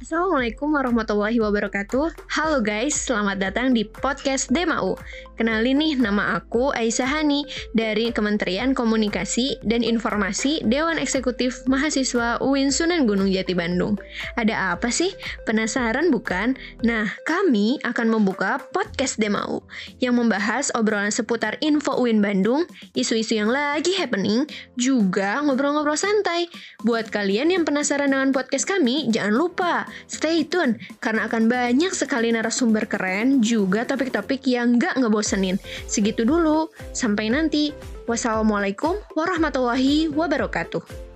Assalamualaikum warahmatullahi wabarakatuh. Halo guys, selamat datang di podcast Demau. Kenalin nih, nama aku Aisyah Hani dari Kementerian Komunikasi dan Informasi Dewan Eksekutif Mahasiswa UIN Sunan Gunung Jati Bandung. Ada apa sih? Penasaran bukan? Nah, kami akan membuka podcast Demau yang membahas obrolan seputar info UIN Bandung, isu-isu yang lagi happening, juga ngobrol-ngobrol santai. Buat kalian yang penasaran dengan podcast kami, jangan lupa Stay tune, karena akan banyak sekali narasumber keren, juga topik-topik yang gak ngebosenin. Segitu dulu, sampai nanti. Wassalamualaikum warahmatullahi wabarakatuh.